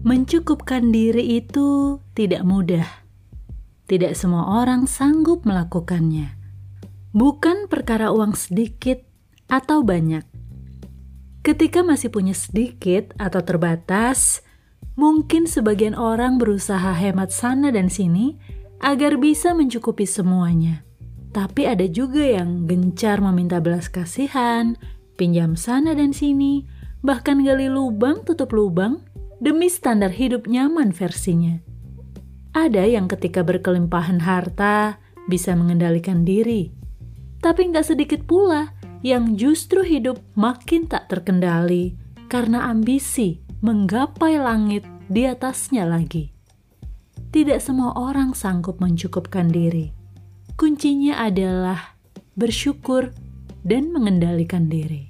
Mencukupkan diri itu tidak mudah. Tidak semua orang sanggup melakukannya. Bukan perkara uang sedikit atau banyak. Ketika masih punya sedikit atau terbatas, mungkin sebagian orang berusaha hemat sana dan sini agar bisa mencukupi semuanya. Tapi ada juga yang gencar meminta belas kasihan, pinjam sana dan sini, bahkan gali lubang tutup lubang demi standar hidup nyaman versinya. Ada yang ketika berkelimpahan harta bisa mengendalikan diri, tapi nggak sedikit pula yang justru hidup makin tak terkendali karena ambisi menggapai langit di atasnya lagi. Tidak semua orang sanggup mencukupkan diri Kuncinya adalah bersyukur dan mengendalikan diri.